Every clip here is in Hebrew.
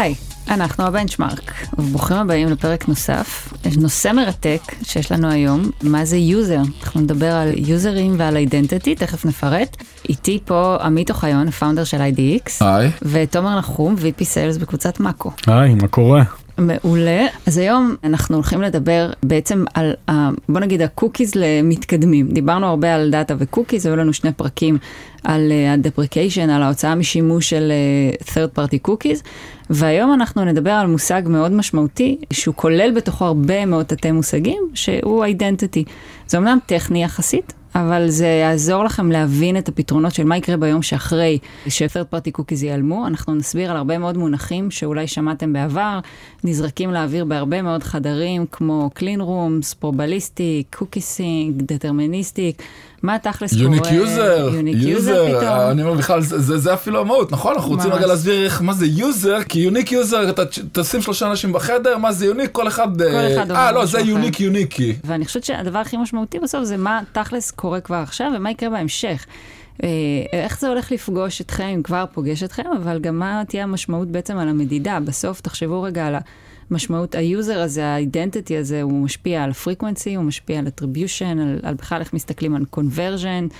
היי, אנחנו הבנצ'מארק, וברוכים הבאים לפרק נוסף. יש נושא מרתק שיש לנו היום, מה זה user. אנחנו נדבר על יוזרים ועל identity, תכף נפרט. איתי פה עמית אוחיון, ה founder של IDX. היי. ותומר נחום, VP Sales בקבוצת מאקו. היי, מה קורה? מעולה. אז היום אנחנו הולכים לדבר בעצם על, ה, בוא נגיד, ה cookies למתקדמים. דיברנו הרבה על דאטה ו cookies, היו לנו שני פרקים על ה-deprecation, על ההוצאה משימוש של uh, third party cookies, והיום אנחנו נדבר על מושג מאוד משמעותי, שהוא כולל בתוכו הרבה מאוד תתי מושגים, שהוא identity. זה אמנם טכני יחסית, אבל זה יעזור לכם להבין את הפתרונות של מה יקרה ביום שאחרי ש-third party cookies ייעלמו. אנחנו נסביר על הרבה מאוד מונחים שאולי שמעתם בעבר, נזרקים לאוויר בהרבה מאוד חדרים, כמו clean rooms, probabilistic, cookie sync, deterministic. מה תכלס קורה? unique user, user פתאום. אני אומר בכלל, זה, זה, אפילו המהות, נכון? אנחנו רוצים. רגע להסביר איך, מה זה user, כי unique user, אתה תשים שלושה אנשים בחדר, מה זה unique, כל אחד... כל אחד אומר אה, לא, זה. unique יוניקי. ואני חושבת שהדבר הכי משמעותי בסוף זה מה תכלס קורה כבר עכשיו ומה יקרה בהמשך. אה, איך זה הולך לפגוש אתכם, אם כבר פוגש אתכם, אבל גם מה תהיה המשמעות בעצם על המדידה. בסוף תחשבו רגע על המשמעות, ה user הזה, ה identity הזה, הוא משפיע על frequency, הוא משפיע על attribution, על, על בכלל איך מסתכלים על conversion,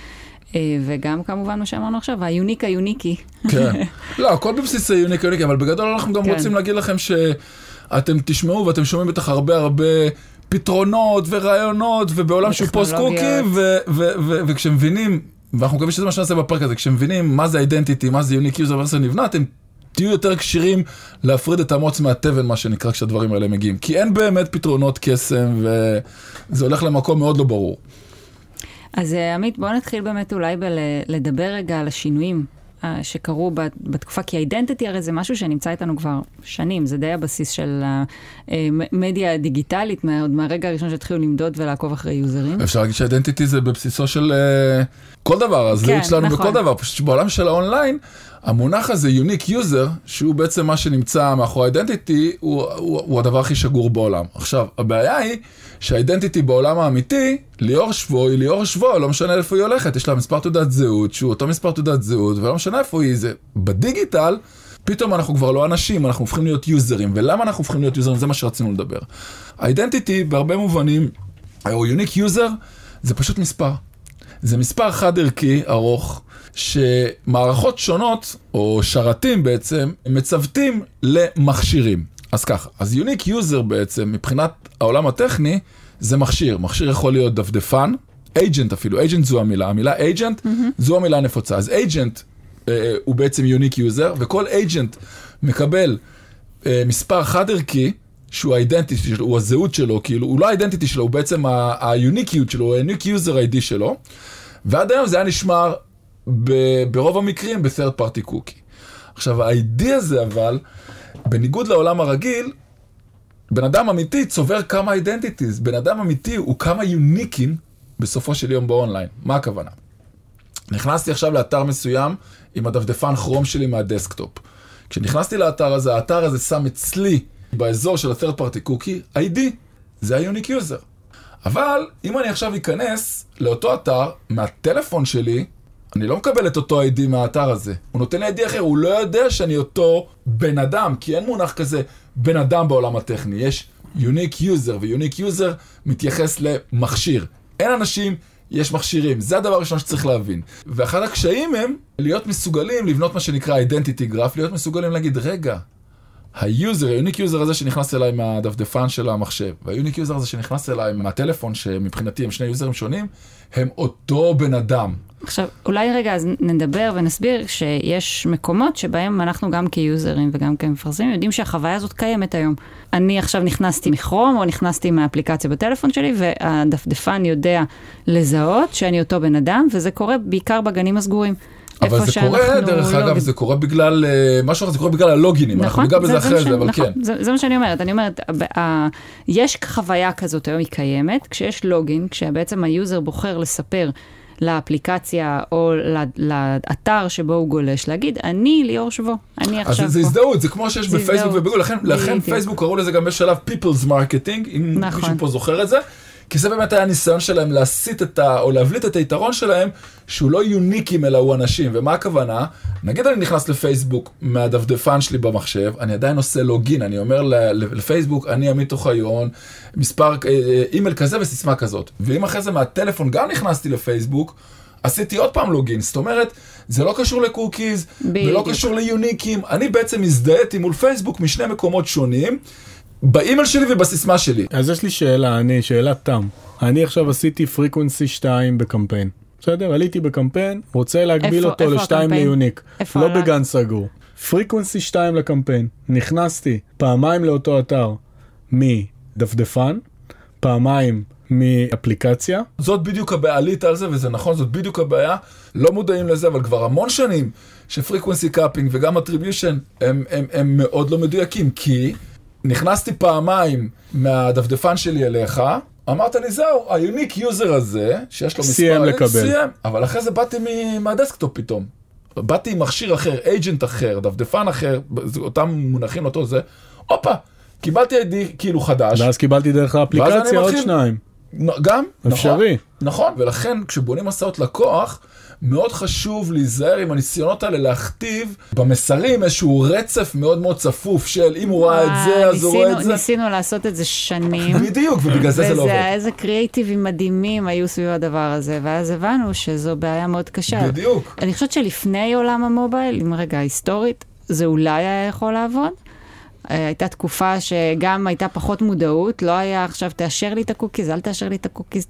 אה, וגם כמובן מה שאמרנו עכשיו, ה unique היוניקי. כן. לא, הכל בבסיס ה unique יוניקי, אבל בגדול אנחנו גם כן. רוצים להגיד לכם שאתם תשמעו ואתם שומעים בטח הרבה הרבה פתרונות ורעיונות, ובעולם שהוא post cookie. וכשמבינים, ואנחנו מקווים שזה מה שנעשה בפרק הזה, כשמבינים מה זה identity, מה זה unique user ואיך זה נבנה, אתם תהיו יותר כשירים להפריד את המוץ מהתבן, מה שנקרא, כשהדברים האלה מגיעים. כי אין באמת פתרונות קסם, וזה הולך למקום מאוד לא ברור. אז אה, עמית, בואו נתחיל באמת אולי בלדבר רגע על השינויים שקרו בת- בתקופה, כי ה identity הרי זה משהו שנמצא איתנו כבר שנים, זה די הבסיס של המדיה הדיגיטלית, מה- עוד מהרגע הראשון שהתחילו למדוד ולעקוב אחרי יוזרים. אפשר להגיד ש identity זה בבסיסו של אה, כל דבר, הזהות שלנו נכון. בכל דבר, פשוט שבעולם של האונליין, המונח הזה, unique user, שהוא בעצם מה שנמצא מאחורי identity, הוא, הוא, הוא הדבר הכי שגור בעולם. עכשיו, הבעיה היא שה identity בעולם האמיתי, ליאור שבו היא ליאור שבו, לא משנה איפה היא הולכת, יש לה מספר תעודת זהות, שהוא אותו מספר תעודת זהות, ולא משנה איפה היא, זה בדיגיטל, פתאום אנחנו כבר לא אנשים, אנחנו הופכים להיות יוזרים, ולמה אנחנו הופכים להיות יוזרים? זה מה שרצינו לדבר. ה identity, בהרבה מובנים, או unique user, זה פשוט מספר. זה מספר חד ערכי ארוך, שמערכות שונות, או שרתים בעצם, מצוותים למכשירים. אז ככה, אז unique user בעצם, מבחינת העולם הטכני, זה מכשיר. מכשיר יכול להיות דפדפן, agent אפילו, agent זו המילה, המילה agent mm-hmm. זו המילה הנפוצה. אז agent אה, הוא בעצם unique user, וכל agent מקבל אה, מספר חד ערכי, שהוא ה identity שלו, הוא הזהות שלו, כאילו, הוא לא ה identity שלו, הוא בעצם ה- היוניקיות שלו, הוא ה-unique user ID שלו, ועד היום זה היה נשמר ב- ברוב המקרים ב-third party cookie. עכשיו, ה-ID הזה אבל, בניגוד לעולם הרגיל, בן אדם אמיתי צובר כמה identities, בן אדם אמיתי הוא כמה יוניקים בסופו של יום באונליין. מה הכוונה? נכנסתי עכשיו לאתר מסוים עם הדפדפן כרום שלי מהדסקטופ. כשנכנסתי לאתר הזה, האתר הזה שם אצלי באזור של ה-third party cookie, ID, זה ה-unique user. אבל אם אני עכשיו אכנס לאותו אתר מהטלפון שלי, אני לא מקבל את אותו ID מהאתר הזה. הוא נותן לי ID אחר, הוא לא יודע שאני אותו בן אדם, כי אין מונח כזה בן אדם בעולם הטכני. יש unique user, ו-unique user מתייחס למכשיר. אין אנשים, יש מכשירים. זה הדבר הראשון שצריך להבין. ואחד הקשיים הם להיות מסוגלים לבנות מה שנקרא identity graph, להיות מסוגלים להגיד, רגע, ה user, ה unique user הזה שנכנס אליי מהדפדפן של המחשב, וה unique user הזה שנכנס אליי מהטלפון, שמבחינתי הם שני יוזרים שונים, הם אותו בן אדם. עכשיו, אולי רגע אז נדבר ונסביר שיש מקומות שבהם אנחנו גם כיוזרים וגם כמפרסמים יודעים שהחוויה הזאת קיימת היום. אני עכשיו נכנסתי מכרום או נכנסתי מהאפליקציה בטלפון שלי והדפדפן יודע לזהות שאני אותו בן אדם, וזה קורה בעיקר בגנים הסגורים. אבל זה קורה, דרך לא אגב, זה קורה בגלל אה, משהו אחר, זה קורה בגלל הלוגינים, אנחנו נכון, ניגע בזה אחרי זה, אבל נכון, כן. זה, זה מה שאני אומרת, אני אומרת, ה- יש חוויה כזאת היום, היא קיימת, כשיש login, כשבעצם ה user בוחר לספר לאפליקציה או לאתר שבו הוא גולש, להגיד, אני ליאור שבו, אני אז עכשיו זה פה. הזדהות, זה כמו שיש זה בפייסבוק. ובגוגל, לכן. פייסבוק קראו לזה גם בשלב People's Marketing, אם נכון. מישהו פה זוכר את זה, כי זה באמת היה הניסיון שלהם להסיט את ה... או להבליט את היתרון שלהם, שהוא לא uniqueים אלא הוא אנשים. ומה הכוונה? נגיד אני נכנס לפייסבוק מהדפדפן שלי במחשב, אני עדיין עושה login, אני אומר לפייסבוק, אני עמית אוחיון, מספר אה, אה, אימייל כזה וסיסמה כזאת. ואם אחרי זה מהטלפון גם נכנסתי לפייסבוק, עשיתי עוד פעם login, זאת אומרת, זה לא קשור לקוקיז, ולא קשור ל uniqueים, אני בעצם הזדהיתי מול פייסבוק משני מקומות שונים, באימייל שלי ובסיסמה שלי. אז יש לי שאלה, אני, שאלת תם. אני עכשיו עשיתי frequency 2 בקמפיין. בסדר? עליתי בקמפיין, רוצה להגביל איפה, אותו איפה ל-2 ל unique. איפה לא? בגן סגור. frequency 2 לקמפיין. נכנסתי פעמיים לאותו אתר מדפדפן, פעמיים מאפליקציה. זאת בדיוק הבעיה, עלית על זה וזה נכון, זאת בדיוק הבעיה. לא מודעים לזה, אבל כבר המון שנים ש frequency capping וגם attribution הם, הם, הם מאוד לא מדויקים, כי נכנסתי פעמיים מהדפדפן שלי אליך, אמרת לי זהו, ה unique user הזה, שיש לו סיים מספר, לקבל. סיים, אבל אחרי זה באתי מהדסקטופ פתאום. באתי עם מכשיר אחר, אייג'נט אחר, דפדפן אחר, אותם מונחים אותו זה, הופה, קיבלתי ID כאילו חדש. ואז קיבלתי דרך האפליקציה עוד שניים. גם, אפשרי. נכון, נכון, ולכן כשבונים מסעות לקוח, מאוד חשוב להיזהר עם הניסיונות האלה להכתיב במסרים איזשהו רצף מאוד מאוד צפוף של אם הוא ראה את זה, אז הוא רואה את זה. ניסינו לעשות את זה שנים. בדיוק, ובגלל זה זה לא עובד. ואיזה קריאיטיבים מדהימים היו סביב הדבר הזה, ואז הבנו שזו בעיה מאוד קשה. בדיוק. אני חושבת שלפני עולם המובייל, אם רגע היסטורית, זה אולי היה יכול לעבוד. אה, הייתה תקופה שגם הייתה פחות מודעות, לא היה עכשיו תאשר לי את הקוקיז, אל תאשר לי את הקוקיז,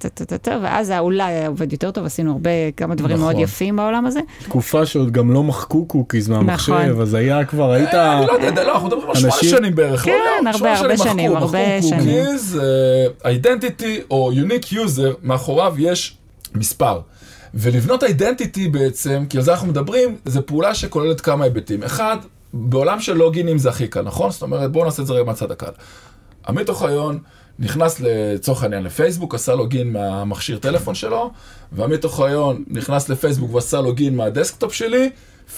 ואז זה אולי היה עובד יותר טוב, עשינו הרבה, כמה דברים נכון. מאוד יפים בעולם הזה. תקופה שעוד גם לא מחקו קוקיז מהמחשב, נכון. אז היה כבר, היית... אה, אני לא יודע, לא, אנחנו מדברים על שמונה שנים בערך. כן, לא, הרבה, שמונה הרבה מחקו, שנים, מחקו הרבה שנים. cookies, אה, או unique user, מאחוריו יש מספר. ולבנות identity בעצם, כי על זה אנחנו מדברים, זו פעולה שכוללת כמה היבטים. אחד, בעולם של loginים זה הכי קל, נכון? זאת אומרת, בואו נעשה את זה רגע מהצד הקל. עמית אוחיון נכנס לצורך העניין לפייסבוק, עשה login מהמכשיר טלפון שלו, ועמית אוחיון נכנס לפייסבוק ועשה login מהדסקטופ שלי,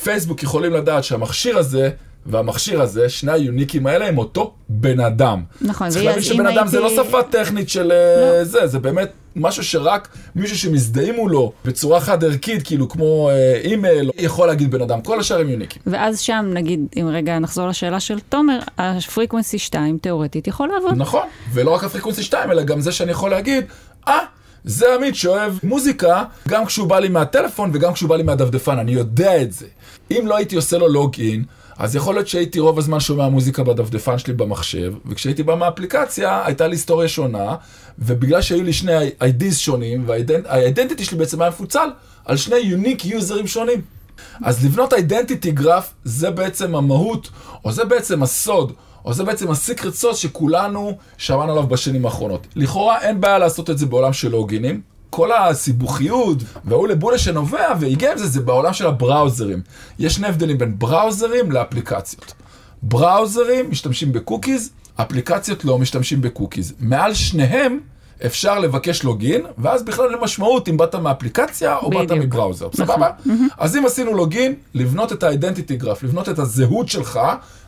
פייסבוק יכולים לדעת שהמכשיר הזה והמכשיר הזה, שני ה uniqueים האלה הם אותו בן אדם. נכון, צריך להבין שבן אדם זה לא הייתי- שפה טכנית של אה, זה, זה באמת משהו שרק מישהו שמזדהים מולו בצורה חד ערכית, כאילו כמו אה, אימייל, יכול להגיד בן אדם, כל השאר הם uniqueים. ואז שם, נגיד, אם רגע נחזור לשאלה של תומר, ה frequency 2 תיאורטית יכול לעבוד. נכון, ולא רק ה frequency 2, אלא גם זה שאני יכול להגיד, אה, זה עמית שאוהב מוזיקה, גם כשהוא בא לי מהטלפון וגם כשהוא בא לי מהדפדפן, אני יודע את זה. אם לא הייתי עושה לו login, אז יכול להיות שהייתי רוב הזמן שומע מוזיקה בדפדפן שלי במחשב, וכשהייתי בא מהאפליקציה, הייתה לי היסטוריה שונה, ובגלל שהיו לי שני IDs שונים, וה identity שלי בעצם היה מפוצל על שני unique userים שונים. אז לבנות identity graph זה בעצם המהות, או זה בעצם הסוד, או זה בעצם ה secret sauce שכולנו שמענו עליו בשנים האחרונות. לכאורה אין בעיה לעשות את זה בעולם של loginים. כל הסיבוכיות וההוּלָה-בולה שנובע והגיע עם זה, זה בעולם של ה browserים. יש שני הבדלים בין browserים לאפליקציות. browserים משתמשים בקוקיז, אפליקציות לא משתמשים בקוקיז. מעל שניהם אפשר לבקש לוגין, ואז בכלל אין משמעות אם באת מאפליקציה או באת. מבראוזר, נכון. סבבה? אז אם עשינו לוגין, לבנות את האידנטיטי גרף, לבנות את הזהות שלך,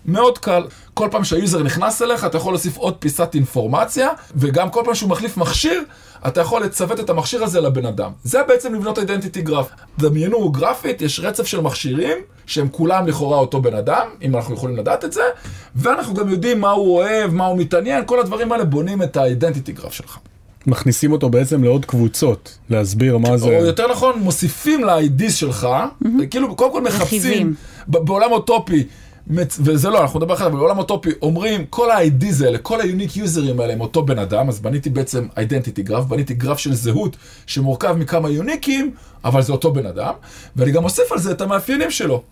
מאוד קל. כל פעם שהיוזר נכנס אליך, אתה יכול להוסיף עוד פיסת אינפורמציה, וגם כל פעם שהוא מחליף מכשיר, אתה יכול לצוות את המכשיר הזה לבן אדם. זה בעצם לבנות אידנטיטי גרף. דמיינו גרפית, יש רצף של מכשירים, שהם כולם לכאורה אותו בן אדם, אם אנחנו יכולים לדעת את זה, ואנחנו גם יודעים מה הוא אוהב, מה הוא מתעניין, כל הדברים האלה בונים את האידנטיטי גרף שלך. מכניסים אותו בעצם לעוד קבוצות, להסביר מה או זה. יותר נכון, מוסיפים ל-IDs שלך, כאילו קודם כל מחפשים. ב- בעולם אוטופי, וזה לא, אנחנו נדבר אחר כך, בעולם אוטופי אומרים, כל ה-IDs האלה, כל ה-unique users האלה הם אותו בן אדם, אז בניתי בעצם identity graph, בניתי גרף של זהות שמורכב מכמה יוניקים, אבל זה אותו בן אדם, ואני גם אוסף על זה את המאפיינים שלו,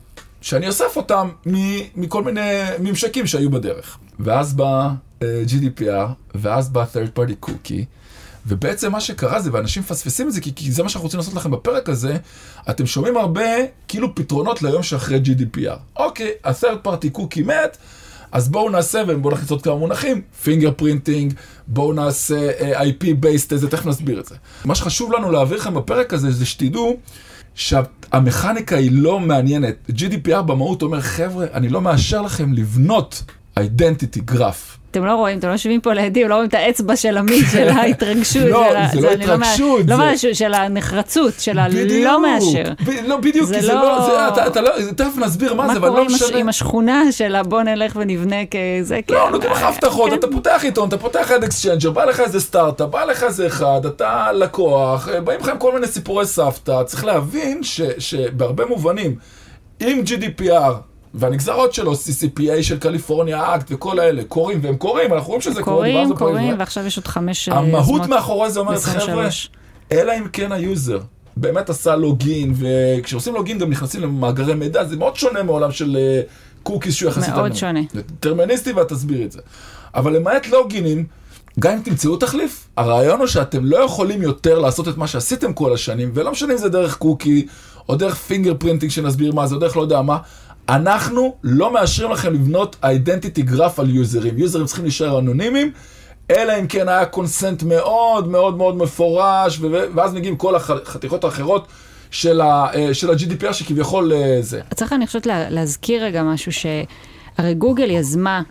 שאני אוסף אותם מ- מכל מיני ממשקים שהיו בדרך. ואז בא אה, GDPR, ואז בא third party cookie, ובעצם מה שקרה זה, ואנשים מפספסים את זה, כי, כי זה מה שאנחנו רוצים לעשות לכם בפרק הזה, אתם שומעים הרבה כאילו פתרונות ליום שאחרי GDPR. אוקיי, ה-third party cookie מת, אז בואו נעשה, ובואו נכניס עוד כמה מונחים, finger printing, בואו נעשה uh, IP based, איזה, תכף נסביר את זה. מה שחשוב לנו להעביר לכם בפרק הזה, זה שתדעו שהמכניקה היא לא מעניינת. GDPR במהות אומר, חבר'ה, אני לא מאשר לכם לבנות identity graph. אתם לא רואים, אתם לא יושבים פה לידי, לא רואים את האצבע של עמית, של ההתרגשות. לא, זה לא מה- התרגשות, לא משהו, של הנחרצות, של. הלא מאשר. לא, בדיוק, זה כי זה לא- לא, אתה- לא, תכף נסביר מה מה זה, אבל קורה לא עם הש- משנה. עם השכונה של הבוא נלך ונבנה כזה, כן. לא, נותנים לך הבטחות. אתה פותח עיתון, אתה פותח את אקסצ'יינג'ר, בא לך איזה סטארט-אפ, בא לך איזה אחד, אתה לקוח, אה, באים לך עם כל מיני סיפורי סבתא, צריך להבין שבהרבה מובנים, עם GDPR והנגזרות שלו, CCPA של קליפורניה אקט וכל האלה, קורים והם קורים, אנחנו רואים שזה קורה, קוראים, לפני. ועכשיו יש עוד חמש... אה, המהות מאחורי זה אומרת, חבר'ה, ב-23. אלא אם כן ה user באמת עשה login, וכשעושים login גם נכנסים למאגרי מידע, זה מאוד שונה מעולם של קוקיז שהוא יחסית... מאוד. שונה. זה דטרמיניסטי ואת תסבירי את זה. אבל למעט loginים, גם אם תמצאו תחליף, הרעיון הוא שאתם לא יכולים יותר לעשות את מה שעשיתם כל השנים, ולא משנה אם זה דרך קוקי, או דרך fingerprinting שנסביר מה זה, או דרך לא יודע מה, אנחנו לא מאשרים לכם לבנות identity graph על userים. userים צריכים להישאר אנונימיים, אלא אם כן היה consent מאוד מאוד מאוד מפורש, ואז מגיעים כל החתיכות האחרות של, אה, ה-GDPR שכביכול אה, זה. צריך אני חושבת לה- להזכיר רגע משהו שהרי גוגל יזמה.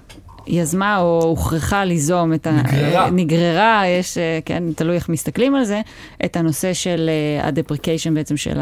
יזמה או הוכרחה ליזום את ה... נגררה. נגררה, יש, אה, כן, תלוי איך מסתכלים על זה, את הנושא של אה, ה-deprecation בעצם של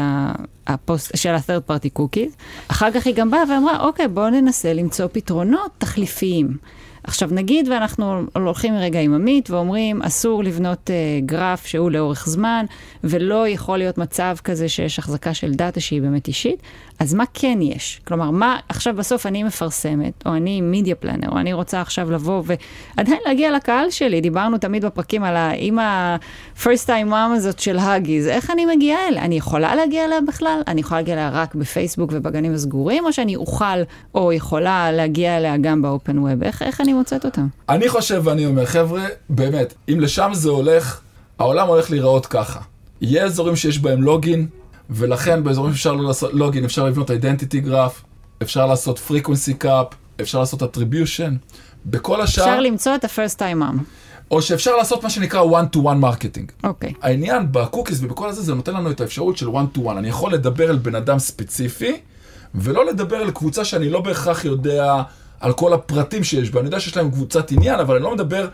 הפוסט, של ה-third party cookies. אחר כך היא גם באה ואמרה, אוקיי, בואו ננסה למצוא פתרונות תחליפיים. עכשיו נגיד ואנחנו הולכים רגע עם עמית ואומרים אסור לבנות uh, גרף שהוא לאורך זמן ולא יכול להיות מצב כזה שיש החזקה של דאטה שהיא באמת אישית, אז מה כן יש? כלומר, מה עכשיו בסוף אני מפרסמת, או אני media planner, או אני רוצה עכשיו לבוא ועדיין להגיע לקהל שלי, דיברנו תמיד בפרקים על האם ה-first time mom הזאת של האגיז, איך אני מגיעה אליה? אני יכולה להגיע אליה בכלל? אני יכולה להגיע אליה רק בפייסבוק ובגנים הסגורים, או שאני אוכל או יכולה להגיע אליה גם באופן web? איך, איך אני מוצאת אותם? אני חושב ואני אומר, חבר'ה, באמת, אם לשם זה הולך, העולם הולך להיראות ככה. יהיה אזורים שיש בהם login, ולכן באזורים שאפשר לא לעשות login, אפשר לבנות identity graph, אפשר לעשות frequency cap, אפשר לעשות attribution. בכל השאר, אפשר למצוא את ה-first time mom. או שאפשר לעשות מה שנקרא one-to-one marketing. אוקיי. העניין ב cookies ובכל הזה, זה נותן לנו את האפשרות של one to one. אני יכול לדבר אל בן אדם ספציפי, ולא לדבר אל קבוצה שאני לא בהכרח יודע על כל הפרטים שיש בה. אני יודע שיש להם קבוצת עניין, אבל אני לא מדבר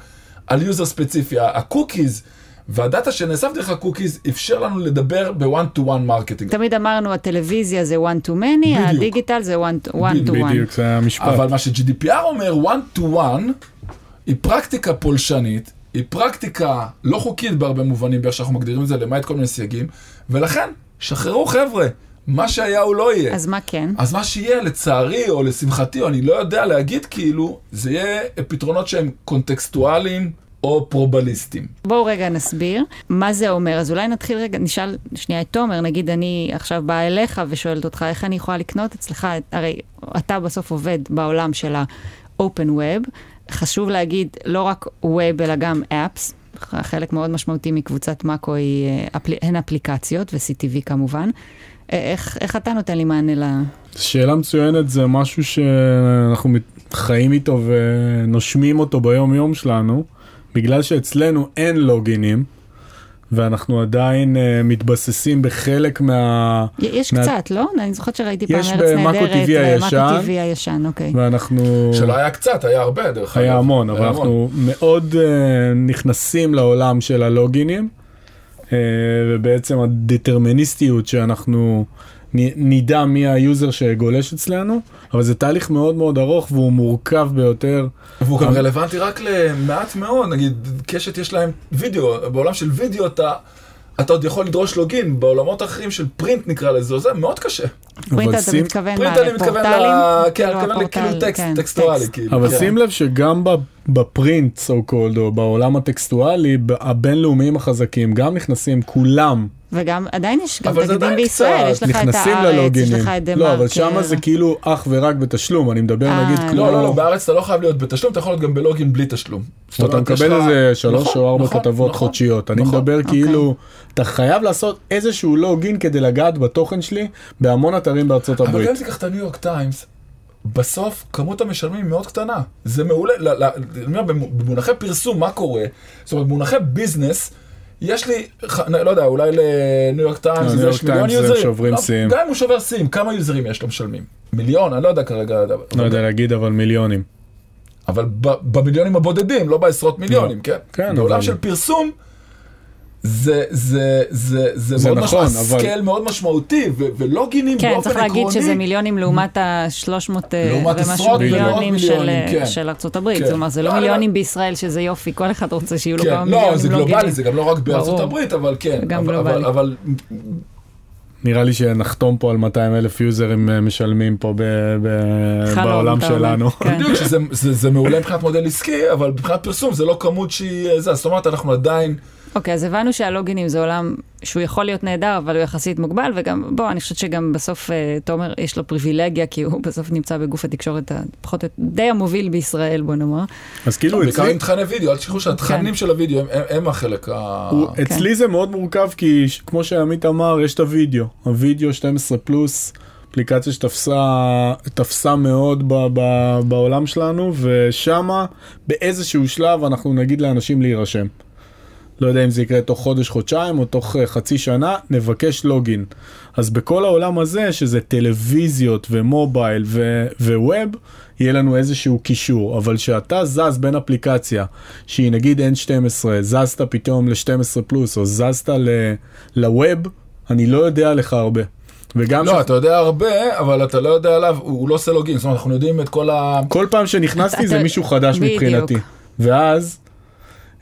על user ספציפי. ה cookies והדאטה שנאסף דרך ה cookies אפשר לנו לדבר ב-one to one marketing. תמיד אמרנו, הטלוויזיה זה one to many, הדיגיטל זה one to one. to one. בדיוק, זה המשפט. אבל מה ש-GDPR אומר, one to one, היא פרקטיקה פולשנית, היא פרקטיקה לא חוקית בהרבה מובנים, באיך שאנחנו מגדירים את זה, למעט כל מיני סייגים, ולכן, שחררו חבר'ה, מה שהיה הוא לא יהיה. אז מה כן? אז מה שיהיה, לצערי או לשמחתי, או אני לא יודע להגיד כאילו, זה יהיה פתרונות שהם קונטקסטואליים או פרובליסטיים. בואו רגע נסביר מה זה אומר. אז אולי נתחיל רגע, נשאל שנייה את תומר, נגיד אני עכשיו באה אליך ושואלת אותך איך אני יכולה לקנות אצלך, הרי אתה בסוף עובד בעולם של ה-open web. חשוב להגיד, לא רק web אלא גם apps. חלק מאוד משמעותי מקבוצת מאקו היא, אה, אפל... הן אפליקציות ו-CTV כמובן. אה, איך, איך אתה נותן לי מענה ל... שאלה מצוינת זה משהו שאנחנו חיים איתו ונושמים אותו ביום יום שלנו, בגלל שאצלנו אין לוגינים, ואנחנו עדיין uh, מתבססים בחלק מה... יש מה- קצת, לא? אני זוכרת שראיתי פעם יש ארץ במאקו נהדרת. TV הישן. במאקו TV הישן, אוקיי. ואנחנו... שלא היה קצת, היה הרבה דרך אגב. היה המון, אבל אנחנו מאוד אה, נכנסים לעולם של הלוגינים, אה, ובעצם הדטרמיניסטיות שאנחנו נ- נדע מי ה user שגולש אצלנו, אבל זה תהליך מאוד מאוד ארוך והוא מורכב ביותר. והוא גם רלוונטי רק למעט מאוד, נגיד קשת יש להם וידאו, בעולם של וידאו אתה, אתה עוד יכול לדרוש login, בעולמות אחרים של print נקרא לזה, זה מאוד קשה. print אתה מתכוון מה, print אני מתכוון לפורטלים? ל... כן, כאילו אני מתכוון הפורטל, לכאילו טקסט, כן, טקסטואלי, טקסט. כאילו. אבל כן. שים לב שגם ב- ב print, so called, או בעולם הטקסטואלי, הבינלאומיים החזקים גם נכנסים כולם, וגם עדיין יש גם אבל זה תקדים בישראל. יש לך את הארץ, יש. לך את דה לא, אבל מרקר. שמה זה כאילו אך ורק בתשלום, אני מדבר אה, נגיד לא, כמו... לא, לא, לא, בארץ אתה לא חייב להיות בתשלום, אתה יכול להיות גם ב login בלי תשלום. זאת אתה אומרת, יש מקבל איזה שלוש נכון, או ארבע נכון, כתבות נכון, חודשיות. אני. מדבר אוקיי. כאילו, אתה חייב לעשות איזשהו login כדי לגעת בתוכן שלי בהמון אתרים בארצות אבל גם הברית. אם תיקח את הניו יורק טיימס, בסוף כמות המשלמים היא מאוד קטנה. זה מעולה, במונחי פרסום, מה קורה? זאת אומרת, במונחי ביזנס, יש לי, לא יודע, אולי לניו יורק לא, טיימס, יורק יש מיליון יוזרים. שוברים לא, שיאים. גם אם הוא שובר שיאים, כמה יוזרים יש לו משלמים? מיליון? אני לא יודע כרגע. לא יודע להגיד, אבל מיליונים. אבל במיליונים הבודדים, לא בעשרות מיליונים, כן? כן, בעולם אבל- של פרסום, זה, זה, זה, זה, זה מאוד נכון, משמע, אבל- scale מאוד משמעותי, ו- ולוגינים כן, באופן צריך עקרוני. להגיד שזה מיליונים לעומת ה-300 לעומת ומשהו מיליונים של, מיליונים, כן. של ארצות הברית. כן. זאת אומרת, זה לא, לא אני- מיליונים בישראל, שזה יופי, כל אחד רוצה שיהיו לו כמה כן, מיליונים לא, זה. גלובלי, זה גם לא רק בארצות ברור. הברית, אבל כן. גם אבל, גלובלי. אבל, אבל נראה לי שנחתום פה על 200 אלף יוזרים אה, משלמים פה ב- ב- בעולם. שלנו. כן. בדיוק, שזה זה, זה מעולה מבחינת מודל עסקי, אבל מבחינת פרסום זה לא כמות שהיא אה, זה, זאת אומרת, אנחנו עדיין, אוקיי, אז הבנו שהלוגינים זה עולם שהוא יכול להיות נהדר, אבל הוא יחסית מוגבל, וגם, בוא, אני חושבת שגם בסוף אה, תומר, יש לו פריבילגיה, כי הוא בסוף נמצא בגוף התקשורת הפחות, די המוביל בישראל, בוא נאמר. אז כאילו בעיקר אצלי, עם תכני וידאו, אל תשכחו שהתכנים כן. של הוידאו הם, הם, הם החלק ה... הוא- אצלי זה מאוד מורכב כי כמו שעמית אמר יש את הוידאו, הוידאו 12 פלוס, אפליקציה שתפסה תפסה מאוד ב, ב, בעולם שלנו ושמה באיזשהו שלב אנחנו נגיד לאנשים להירשם. לא יודע אם זה יקרה תוך חודש חודשיים או תוך אה, חצי שנה נבקש לוגין. אז בכל העולם הזה שזה טלוויזיות ומובייל ו- וווב יהיה לנו איזשהו קישור אבל שאתה זז בין אפליקציה שהיא נגיד N12 זזת פתאום ל-12 פלוס או זזת ל- לווב אני לא יודע לך הרבה. וגם לא, ש- אתה יודע הרבה, אבל אתה לא יודע עליו, הוא, הוא לא עושה לוגין, זאת אומרת, אנחנו יודעים את כל ה... כל פעם שנכנסתי זה מישהו חדש. מבחינתי. ואז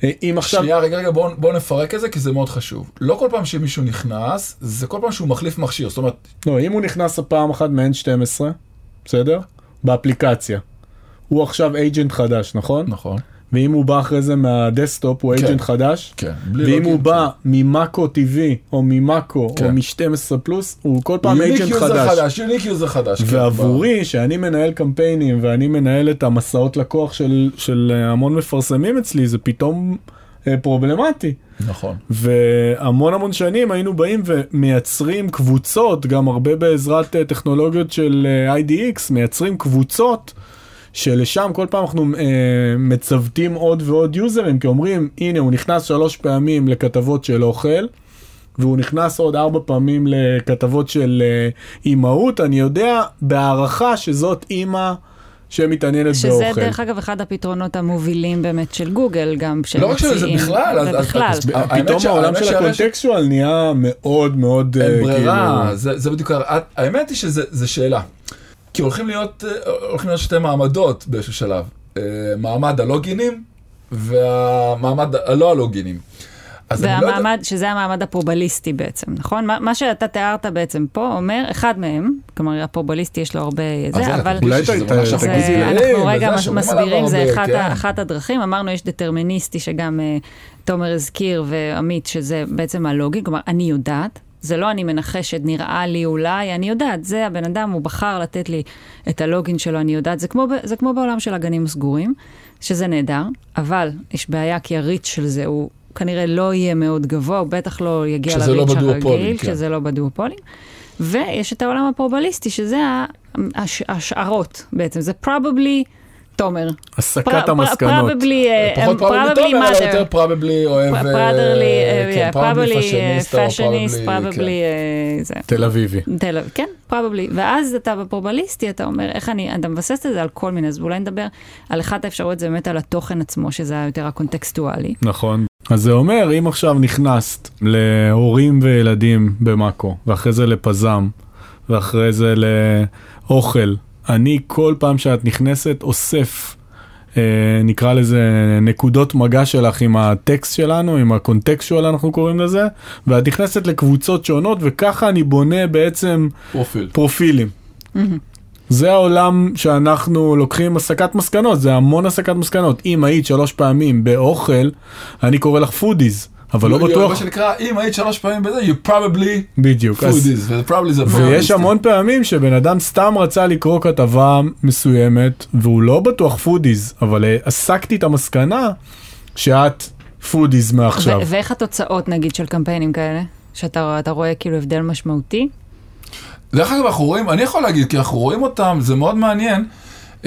אם עכשיו שנייה, רגע, רגע, בואו בוא נפרק את זה, כי זה מאוד חשוב. לא כל פעם שמישהו נכנס, זה כל פעם שהוא מחליף מכשיר, זאת אומרת, לא, אם הוא נכנס פעם אחת מ-N12, בסדר? באפליקציה. הוא עכשיו agent חדש, נכון? נכון. ואם הוא בא אחרי זה מה desktop, הוא כן. agent חדש. כן, בלי ואם הוא בא ממאקו TV, או ממאקו, כן. או מ-12 פלוס, הוא כל פעם agent חדש. חדש, unique user חדש. כן, ועבורי, שאני מנהל קמפיינים ואני מנהל את המסעות לקוח של, של אה, המון מפרסמים אצלי, זה פתאום אה, פרובלמטי. נכון. והמון המון שנים היינו באים ומייצרים קבוצות, גם הרבה בעזרת אה, טכנולוגיות של אה, IDX, מייצרים קבוצות שלשם כל פעם אנחנו אה, מצוותים עוד ועוד יוזרים, כי אומרים, הנה הוא נכנס שלוש פעמים לכתבות של אוכל. והוא נכנס עוד ארבע פעמים לכתבות של אה, אימהות, אני יודע בהערכה שזאת אימא שמתעניינת שזה באוכל. דרך אגב אחד הפתרונות המובילים באמת של גוגל, גם של לא רק שזה מציעים, בכלל, אז- אז- ובכלל. אז- האמת פתאום ש- העולם של הקונטקסטואל נהיה מאוד מאוד אין אה, ברירה, כאילו- זה, זה בדיוק, האמת היא שזה שאלה. כי הולכים להיות, אה, הולכים להיות שתי מעמדות באיזשהו שלב. אה, מעמד הלוגינים והמעמד הלא הלוגינים. לא יודע- והמעמד, שזה המעמד הפרובליסטי בעצם, נכון? מה, מה שאתה תיארת בעצם פה אומר, אחד מהם, כלומר הפרובליסטי יש לו הרבה אז זה, אבל אולי תגידי אנחנו רגע מסבירים, זה הרבה, אחת, כן. אחת הדרכים, אמרנו יש דטרמיניסטי שגם uh, תומר הזכיר ועמית, שזה בעצם הלוגי, כלומר אני יודעת. זה לא אני מנחשת, נראה לי אולי, אני יודעת, זה הבן אדם, הוא בחר לתת לי את הלוגין שלו, אני יודעת, זה כמו, זה כמו בעולם של הגנים הסגורים, שזה נהדר, אבל יש בעיה כי הריץ' של זה הוא כנראה לא יהיה מאוד גבוה, הוא בטח לא יגיע לא לריץ' בדואופולים, הרגיל, כן. שזה לא בדואופולים. ויש את העולם הפרובליסטי, שזה השערות בעצם, זה probably תומר. הסקת המסקנות. פחות תומר, אלא mother. יותר probably אוהב, probably, probably, כן. אה, זה. תל אביבי. כן, probably. ואז אתה בפרובליסטי, אתה אומר, איך אני, אתה מבסס את זה על כל מיני, אז אולי נדבר על אחת האפשרויות, זה באמת על התוכן עצמו, שזה היותר הקונטקסטואלי. נכון. אז זה אומר, אם עכשיו נכנסת להורים וילדים במאקו, ואחרי זה לפזם, ואחרי זה לאוכל, אני כל פעם שאת נכנסת אוסף, אה, נקרא לזה נקודות מגע שלך עם הטקסט שלנו, עם ה contextual אנחנו קוראים לזה, ואת נכנסת לקבוצות שונות, וככה אני בונה בעצם פרופיל. פרופילים. זה העולם שאנחנו לוקחים הסקת מסקנות, זה המון הסקת מסקנות. אם היית שלוש פעמים באוכל, אני קורא לך foodies, אבל לא מה בטוח, שנקרא, אם היית שלוש פעמים בזה, you probably בדיוק. אז- foodies, ו-probably זה ויש probably. המון פעמים שבן אדם סתם רצה לקרוא כתבה מסוימת, והוא לא בטוח foodies, אבל אה, הסקתי את המסקנה שאת foodies מעכשיו. ואיך התוצאות, נגיד, של קמפיינים כאלה? שאתה אתה רואה כאילו הבדל משמעותי? דרך אגב, אנחנו רואים, אני יכול להגיד, כי אנחנו רואים אותם, זה מאוד מעניין.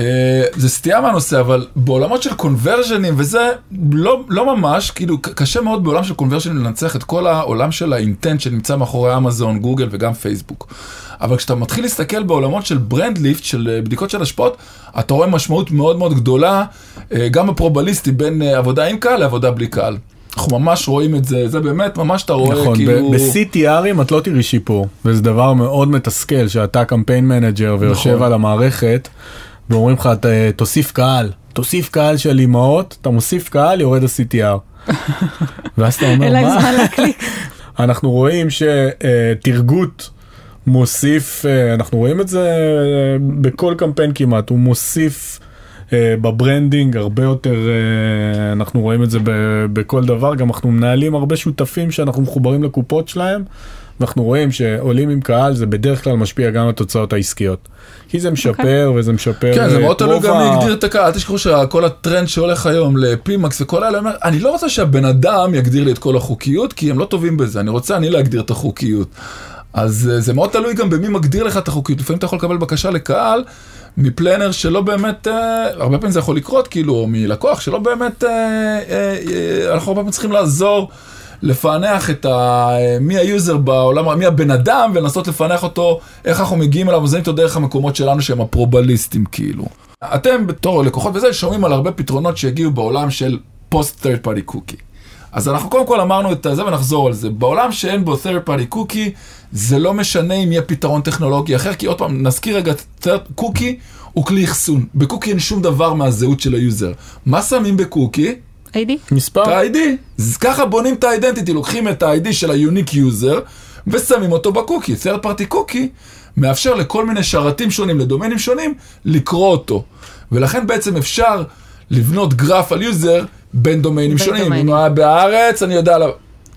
אה, זה סטייה מהנושא, אבל בעולמות של קונברז'נים וזה, לא, לא ממש, כאילו קשה מאוד בעולם של קונברז'נים לנצח את כל העולם של ה intent שנמצא מאחורי אמזון, גוגל וגם פייסבוק. אבל כשאתה מתחיל להסתכל בעולמות של brand lift, של אה, בדיקות של השפעות, אתה רואה משמעות מאוד מאוד גדולה, אה, גם הפרובביליסטי בין עבודה עם קהל לעבודה בלי קהל. אנחנו ממש רואים את זה, זה באמת ממש אתה רואה נכון, כאילו... ב-CTRים את לא תראי שיפור, וזה דבר מאוד מתסכל שאתה campaign manager ויושב נכון. על המערכת. ואומרים לך, תוסיף קהל, תוסיף קהל של אימהות, אתה מוסיף קהל, יורד ה-CTR. ואז אתה אומר, מה? אין להם זמן להקליק. אנחנו רואים שטרגוט מוסיף, אה, אנחנו רואים את זה אה, בכל קמפיין כמעט, הוא מוסיף אה, ב branding הרבה יותר, אנחנו רואים את זה בכל דבר, גם אנחנו מנהלים הרבה שותפים שאנחנו מחוברים לקופות שלהם. אנחנו רואים שעולים עם קהל זה בדרך כלל משפיע גם על התוצאות העסקיות. כי זה משפר okay. אוקיי. וזה משפר כן, זה מאוד תלוי גם מי יגדיר את הקהל, אל תשכחו שכל הטרנד שהולך היום ל PMax וכל האלה, אומר, אני לא רוצה שהבן אדם יגדיר לי את כל החוקיות, כי הם לא טובים בזה, אני רוצה אני להגדיר את החוקיות. אז אה, זה מאוד תלוי גם במי מגדיר לך את החוקיות, לפעמים אתה יכול לקבל בקשה לקהל. מ planner שלא באמת, אה, הרבה פעמים זה יכול לקרות, כאילו, או מלקוח שלא באמת, אה, אה, אה, אנחנו הרבה פעמים צריכים לעזור לפענח את ה... מי היוזר בעולם, מי הבן אדם, ולנסות לפענח אותו, איך אנחנו מגיעים אליו, וזה איתו דרך המקומות שלנו שהם הפרובביליסטים כאילו. אתם בתור לקוחות וזה, שומעים על הרבה פתרונות שהגיעו בעולם של פוסט third party cookie. אז אנחנו קודם כל אמרנו את זה ונחזור על זה. בעולם שאין בו third party cookie, זה לא משנה אם יהיה פתרון טכנולוגי אחר, כי עוד פעם, נזכיר רגע, cookie הוא כלי אחסון. ב-cookie אין שום דבר מהזהות של ה-user. מה שמים ב-cookie? ID? מספר? את ה-ID. אז ככה בונים את ה-identity, לוקחים את ה-ID של ה-unique user ושמים אותו ב-cookie. third party cookie מאפשר לכל מיני שרתים שונים, לדומיינים שונים, לקרוא אותו. ולכן בעצם אפשר לבנות גרף על user בין דומיינים בין שונים. דומיינים. אם הוא היה בארץ, אני יודע עליו.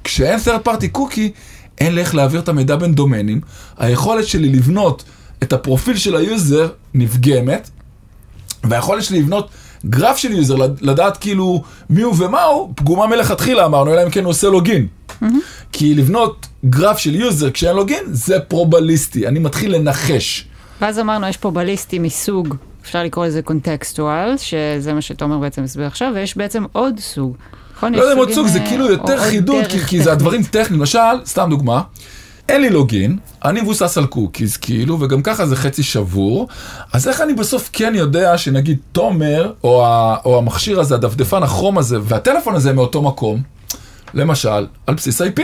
כשאין third party cookie, אין לי איך להעביר את המידע בין דומיינים. היכולת שלי לבנות את הפרופיל של ה-user נפגמת, והיכולת שלי לבנות גרף של user, לדעת כאילו מי הוא ומה הוא, פגומה מלכתחילה אמרנו, אלא אם כן הוא עושה login. Mm-hmm. כי לבנות גרף של user כשאין login, זה פרובליסטי, אני מתחיל לנחש. ואז אמרנו, יש פרובליסטי מסוג, אפשר לקרוא לזה contextual, שזה מה שאתה אומר בעצם הסביר עכשיו, ויש בעצם עוד סוג. נכון? לא יודע אם עוד סוג, זה אה, כאילו יותר חידוד, כי, כי זה הדברים טכניים. למשל, סתם דוגמה, אין לי login, אני מבוסס על cookies כאילו, וגם ככה זה חצי שבור, אז איך אני בסוף כן יודע שנגיד תומר, או, ה, או המכשיר הזה, הדפדפן כרום הזה, והטלפון הזה מאותו מקום, למשל, על בסיס IP.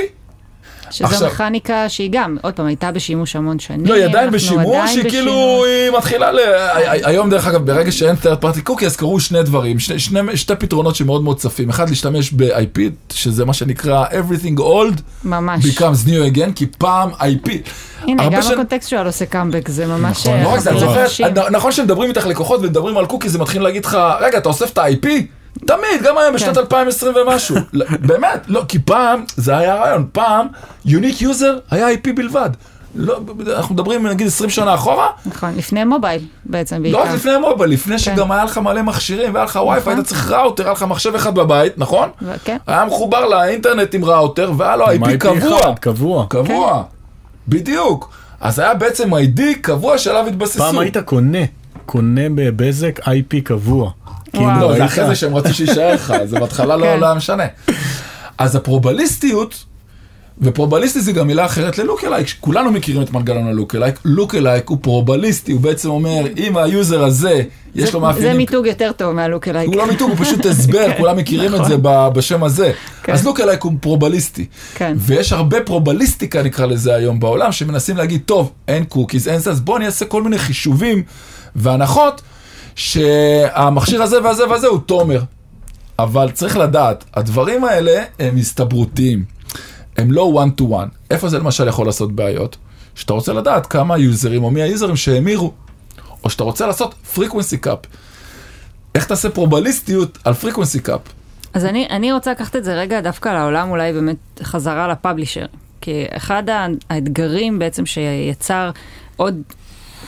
שזו עכשיו, מכניקה שהיא גם, עוד פעם, הייתה בשימוש המון שנים. לא, היא עדיין בשימוש, היא כאילו, היא מתחילה ל... היום, דרך אגב, ברגע שאין third party cookie, אז קרו שני דברים, שני, שני, שתי פתרונות שמאוד מאוד צפים. אחד, להשתמש ב-IP, שזה מה שנקרא everything old, ממש. becomes new again, כי פעם IP. הנה, גם הקונטקסטואל עושה קאמבק, זה ממש... נכון, לא רק זה, נכון שמדברים איתך לקוחות ומדברים על קוקי, זה מתחיל להגיד לך, רגע, אתה אוסף את ה-IP? תמיד, גם היום בשנת 2020 כן. ומשהו. באמת, לא, כי פעם, זה היה רעיון, פעם, unique user היה IP בלבד. לא, אנחנו מדברים נגיד 20 שנה אחורה. נכון, לפני mobile בעצם בעיקר. לא רק לפני mobile, לפני כן. שגם היה לך מלא מכשירים והיה לך נכון. WiFi, היית צריך ראוטר, היה לך מחשב אחד בבית, נכון? כן. היה מחובר לאינטרנט עם ראוטר והיה לו IP קבוע. קבוע. קבוע, כן. בדיוק. אז היה בעצם ID קבוע שעליו התבססו. פעם היית קונה, קונה בבזק IP קבוע. כאילו, לא, זה אחרי זה שהם רצו שיישאר לך, זה בהתחלה לא, כן. לא היה משנה. אז הפרובליסטיות, ופרובליסטי זה גם מילה אחרת ל-lookalike, כולנו מכירים את מנגנון ה-lookalike, lookalike הוא פרובליסטי, הוא בעצם אומר, אם ה-user הזה, יש לו מאפיינים... זה מיתוג יותר טוב מה-lookalike. הוא לא מיתוג, הוא פשוט הסבר, כן, כולם מכירים את זה נכון. בשם הזה. כן. אז lookalike הוא פרובליסטי. ויש הרבה פרובליסטיקה נקרא לזה היום בעולם, שמנסים להגיד, טוב, אין cookies, אין זה, אז בואו אני אעשה כל מיני חישובים והנחות. שהמכשיר הזה והזה והזה הוא תומר. אבל צריך לדעת, הדברים האלה הם הסתברותיים. הם לא one to one. איפה זה למשל יכול לעשות בעיות? שאתה רוצה לדעת כמה יוזרים או מי היוזרים שהמירו. או שאתה רוצה לעשות frequency cap. איך תעשה פרובליסטיות על frequency cap? אז אני, אני רוצה לקחת את זה רגע דווקא לעולם, אולי באמת חזרה לפאבלישר. כי אחד האתגרים בעצם שיצר עוד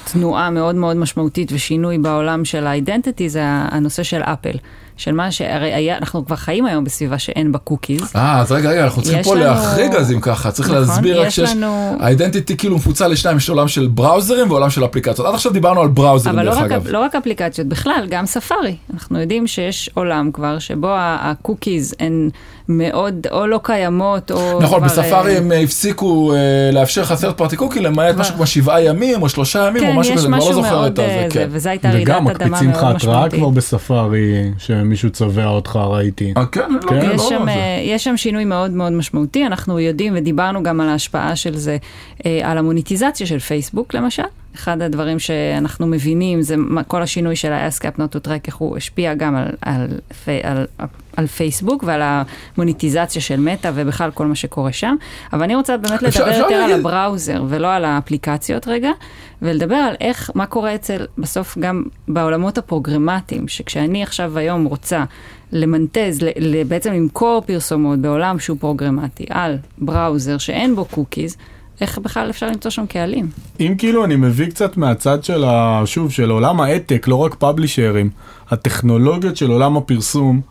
תנועה מאוד מאוד משמעותית ושינוי בעולם של ה-identity זה הנושא של אפל. של מה שהרי היה, אנחנו כבר חיים היום בסביבה שאין בה cookies. אה, אז רגע, רגע, אנחנו צריכים פה לנו- להחריג אז אם ככה, צריך נכון, להסביר רק יש שיש, לנו- ה-identity כאילו מפוצל לשניים, יש עולם של בראוזרים ועולם של אפליקציות. עד עכשיו דיברנו על בראוזרים אבל לא דרך רק, אגב. לא רק אפליקציות, בכלל, גם ספארי. אנחנו יודעים שיש עולם כבר שבו הקוקיז הן מאוד או לא קיימות, או נכון, כבר, בספארי אה, הם אה, הפסיקו אה, לאפשר לך third party cookie למעט כבר- משהו כמו שבעה ימים או שלושה ימים או כן, משהו יש כזה, אני לא משהו זוכר מאוד, את אה, זה, כן. וזו הייתה רעידת וגם אדמה מקפיצים לך מאוד התראה משמעותית. כבר בספארי, שמישהו צובע אותך, ראיתי. אה, כן, לא, כן. כן, יש לא, שם. אה, יש שם שינוי מאוד מאוד משמעותי, אנחנו יודעים ודיברנו גם על ההשפעה של זה אה, על המוניטיזציה של פייסבוק למשל. אחד הדברים שאנחנו מבינים זה כל השינוי של ה-ask up not to track, איך הוא השפיע גם על, על, על, על, על פייסבוק ועל המוניטיזציה של מטא ובכלל כל מה שקורה שם. אבל אני רוצה באמת אפשר- לדבר אפשר יותר על להגיד- ה-browser ולא על האפליקציות רגע, ולדבר על איך, מה קורה אצל, בסוף גם בעולמות הפרוגרמטיים, שכשאני עכשיו היום רוצה למנטז, בעצם למכור פרסומות בעולם שהוא פרוגרמטי על browser שאין בו cookies, איך בכלל אפשר למצוא שם קהלים? אם כאילו אני מביא קצת מהצד של, ה, שוב, של עולם ה-ad tech, לא רק פאבלישרים, הטכנולוגיות של עולם הפרסום,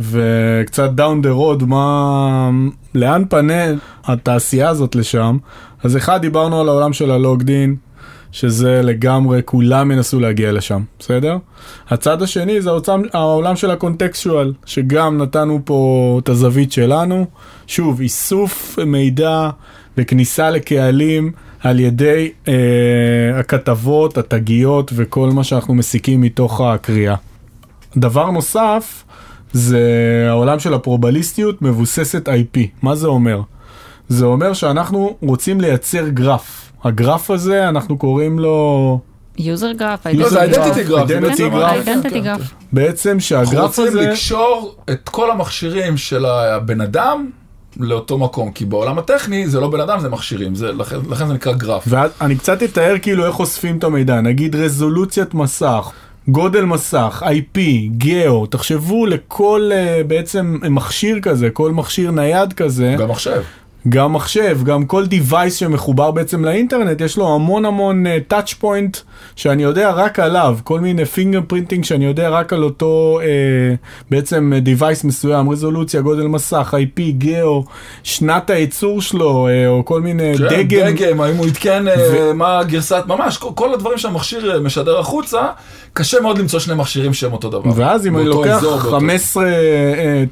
וקצת down the road, מה, לאן פנה התעשייה הזאת לשם, אז אחד, דיברנו על העולם של הלוגדין, שזה לגמרי, כולם ינסו להגיע לשם, בסדר? הצד השני זה העולם, העולם של הקונטקסטואל, שגם נתנו פה את הזווית שלנו. שוב, איסוף מידע וכניסה לקהלים על ידי אה, הכתבות, התגיות וכל מה שאנחנו מסיקים מתוך הקריאה. דבר נוסף, זה העולם של הפרובליסטיות מבוססת IP. מה זה אומר? זה אומר שאנחנו רוצים לייצר גרף. הגרף הזה, אנחנו קוראים לו user graph, זה identity graph, זה Identity בעצם- graph. כן, כן, identity. graph. בעצם אנחנו שהגרף רוצים הזה... לקשור את כל המכשירים של הבן אדם לאותו מקום, כי בעולם הטכני זה לא בן אדם, זה מכשירים, זה, לכן, לכן זה נקרא גרף. ואני קצת אתאר כאילו איך אוספים את המידע, נגיד רזולוציית מסך, גודל מסך, IP, גאו, תחשבו לכל uh, בעצם מכשיר כזה, כל מכשיר נייד כזה, גם מחשב. גם מחשב, גם כל device שמחובר בעצם לאינטרנט, יש לו המון המון uh, touch point שאני יודע רק עליו, כל מיני finger printing שאני יודע רק על אותו uh, בעצם uh, device מסוים, רזולוציה, גודל מסך, IP, גאו, שנת הייצור שלו, uh, או כל מיני כן, דגם. דגם, האם הוא עדכן, אה, מה הגרסת, ממש, כל, כל הדברים שהמכשיר אה, משדר החוצה, קשה מאוד למצוא שני מכשירים שהם אותו דבר. ואז אם אני לוקח אזור, באותו- 15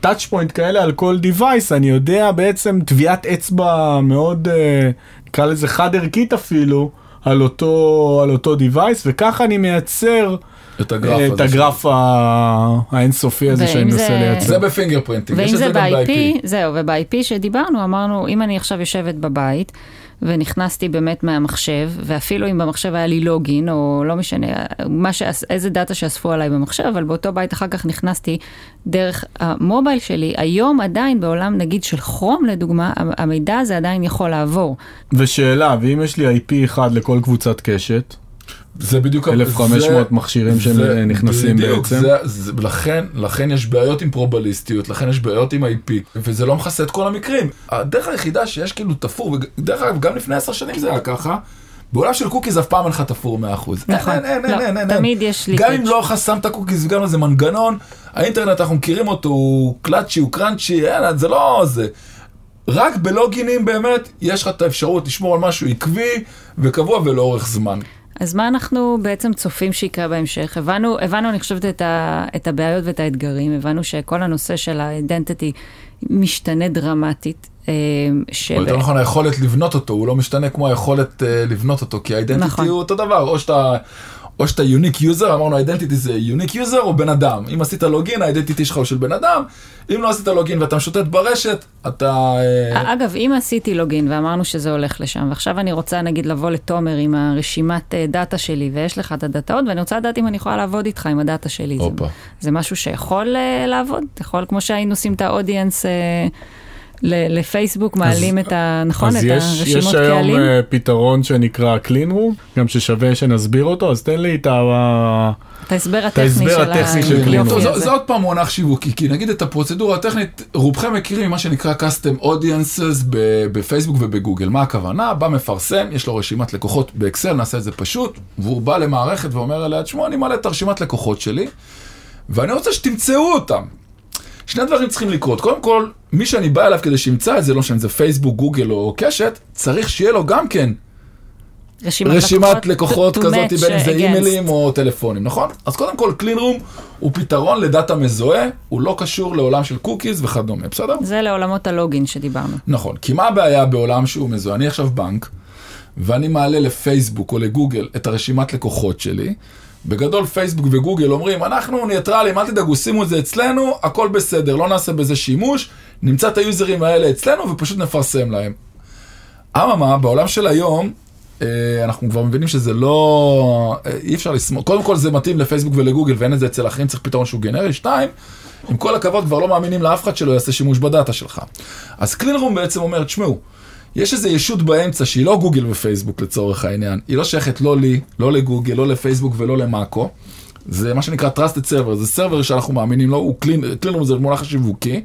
טאצ' פוינט כאלה על כל device, אני יודע בעצם טביעת אצבע מאוד, אה, נקרא לזה חד ערכית אפילו, על אותו, על אותו device, וככה אני מייצר את הגרף אה, את. הגרף ה- האינסופי הזה שאני מנסה זה- לייצר. זה ב-fingerprinting, יש את זה גם ב-IP. זהו, וב-IP שדיברנו, אמרנו, אם אני עכשיו יושבת בבית, ונכנסתי באמת מהמחשב, ואפילו אם במחשב היה לי login, או לא משנה, מה שאס, איזה דאטה שאספו עליי במחשב, אבל באותו בית אחר כך נכנסתי דרך ה-mobile שלי, היום עדיין בעולם נגיד של כרום לדוגמה, המידע הזה עדיין יכול לעבור. ושאלה, ואם יש לי IP אחד לכל קבוצת קשת, זה בדיוק... 1500 זה- מכשירים זה- שנכנסים בדיוק, בעצם. זה, זה, לכן, לכן יש בעיות עם פרובליסטיות, לכן יש בעיות עם IP, וזה לא מכסה את כל המקרים. הדרך היחידה שיש כאילו תפור, ודרך אגב, גם לפני עשר שנים זה היה ככה, בעולם של cookies אף פעם אין לך תפור 100%. נכון. אין, אין, אין, לא, אין, אין. תמיד יש גם leakage. אם לא חסמת cookies וגם איזה מנגנון, האינטרנט אנחנו מכירים אותו, הוא glitchy, הוא crunchy, אין, זה לא זה. רק בלוגינים באמת, יש לך את האפשרות לשמור על משהו עקבי וקבוע ולאורך זמן. אז מה אנחנו בעצם צופים שיקרה בהמשך? הבנו, הבנו אני חושבת, את, ה, את הבעיות ואת האתגרים, הבנו שכל הנושא של ה-identity משתנה דרמטית. אה, ש... או יותר נכון היכולת לבנות אותו, הוא לא משתנה כמו היכולת אה, לבנות אותו, כי ה-identity נכון. הוא אותו דבר, או שאתה... או שאתה unique user, אמרנו ה-identity זה unique user או בן אדם. אם עשית login, ה-identity שלך הוא של בן אדם, אם לא עשית login ואתה משוטט ברשת, אתה... אה, אגב, אם עשיתי לוגין ואמרנו שזה הולך לשם, ועכשיו אני רוצה נגיד לבוא לתומר עם הרשימת דאטה שלי, ויש לך את הדאטאות, ואני רוצה לדעת אם אני יכולה לעבוד איתך עם הדאטה שלי. זה. זה משהו שיכול אה, לעבוד? יכול, כמו שהיינו עושים את האודיאנס ל- לפייסבוק, מעלים את ה... נכון? אז את יש, הרשימות יש היום קהלים? אה, פתרון שנקרא clean room, גם ששווה שנסביר אותו, אז תן לי את ה... את ההסבר הטכני של הטכני של היופי קלינור. טוב, זה, הזה. זה עוד פעם מונח שיווקי, כי נגיד את הפרוצדורה הטכנית, רובכם מכירים מה שנקרא custom audiences ב- בפייסבוק ובגוגל. מה הכוונה? בא מפרסם, יש לו רשימת לקוחות באקסל, נעשה את זה פשוט, והוא בא למערכת ואומר אליה, תשמעו, אני מעלה את הרשימת לקוחות שלי, ואני רוצה שתמצאו אותם. שני דברים צריכים לקרות. קודם כל, מי שאני בא אליו כדי שימצא את זה, לא משנה אם זה פייסבוק, גוגל או קשת, צריך שיהיה לו גם כן רשימת, רשימת לקוחות to כזאת, match בין אם זה. אימיילים או טלפונים, נכון? אז קודם כל, clean room הוא פתרון לדאטה מזוהה, הוא לא קשור לעולם של cookies וכדומה, בסדר? זה לעולמות ה-login שדיברנו. נכון, כי מה הבעיה בעולם שהוא מזוהה? אני עכשיו בנק, ואני מעלה לפייסבוק או לגוגל את הרשימת לקוחות שלי. בגדול פייסבוק וגוגל אומרים, אנחנו ניטרלים, אל תדאגו, שימו את זה אצלנו, הכל בסדר, לא נעשה בזה שימוש, נמצא את היוזרים האלה אצלנו ופשוט נפרסם להם. אממה, בעולם של היום, אה, אנחנו כבר מבינים שזה לא... אה, אי אפשר לסמוך. קודם כל זה מתאים לפייסבוק ולגוגל ואין את זה אצל אחרים, צריך פתרון שהוא גנרי. שתיים, עם כל הכבוד כבר לא מאמינים לאף אחד שלא יעשה שימוש בדאטה שלך. אז קלינרום בעצם אומר, תשמעו, יש איזו ישות באמצע שהיא לא גוגל ופייסבוק לצורך העניין, היא לא שייכת לא לי, לא לגוגל, לא לפייסבוק ולא למאקו. זה מה שנקרא Trusted Server, זה סרבר שאנחנו מאמינים לו, הוא קלין, קלינרום זה מונח שיווקי.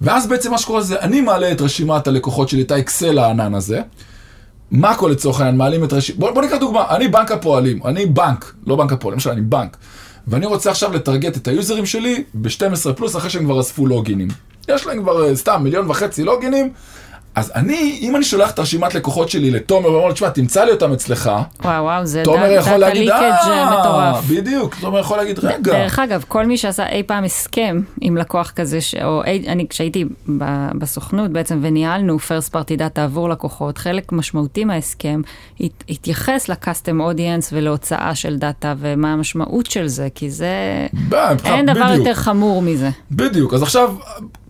ואז בעצם מה שקורה זה, אני מעלה את רשימת הלקוחות שלי, את האקסל הענן הזה. מאקו לצורך העניין, מעלים את רשימת, בוא, בוא ניקח דוגמה, אני בנק הפועלים, אני בנק, לא בנק הפועלים, למשל אני בנק. ואני רוצה עכשיו לטרגט את היוזרים שלי ב-12 פלוס אחרי שהם כבר אספו לוגינים. יש להם כבר אה, סתם מיליון וחצי לוגינים, אז אני, אם אני שולח את הרשימת לקוחות שלי לתומר ואומר לו, תשמע, תמצא לי אותם אצלך, וואו, וואו, זה תומר יכול להגיד, אה, מטורף. בדיוק, תומר יכול להגיד, רגע, דרך אגב, כל מי שעשה אי פעם הסכם עם לקוח כזה, ש... או אי... אני כשהייתי. בסוכנות בעצם וניהלנו first party data עבור לקוחות, חלק משמעותי מההסכם הת... התייחס ל-custom audience ולהוצאה של דאטה ומה המשמעות של זה, כי זה... ב- מבחינת- אין דבר בדיוק. יותר חמור מזה. בדיוק, אז עכשיו,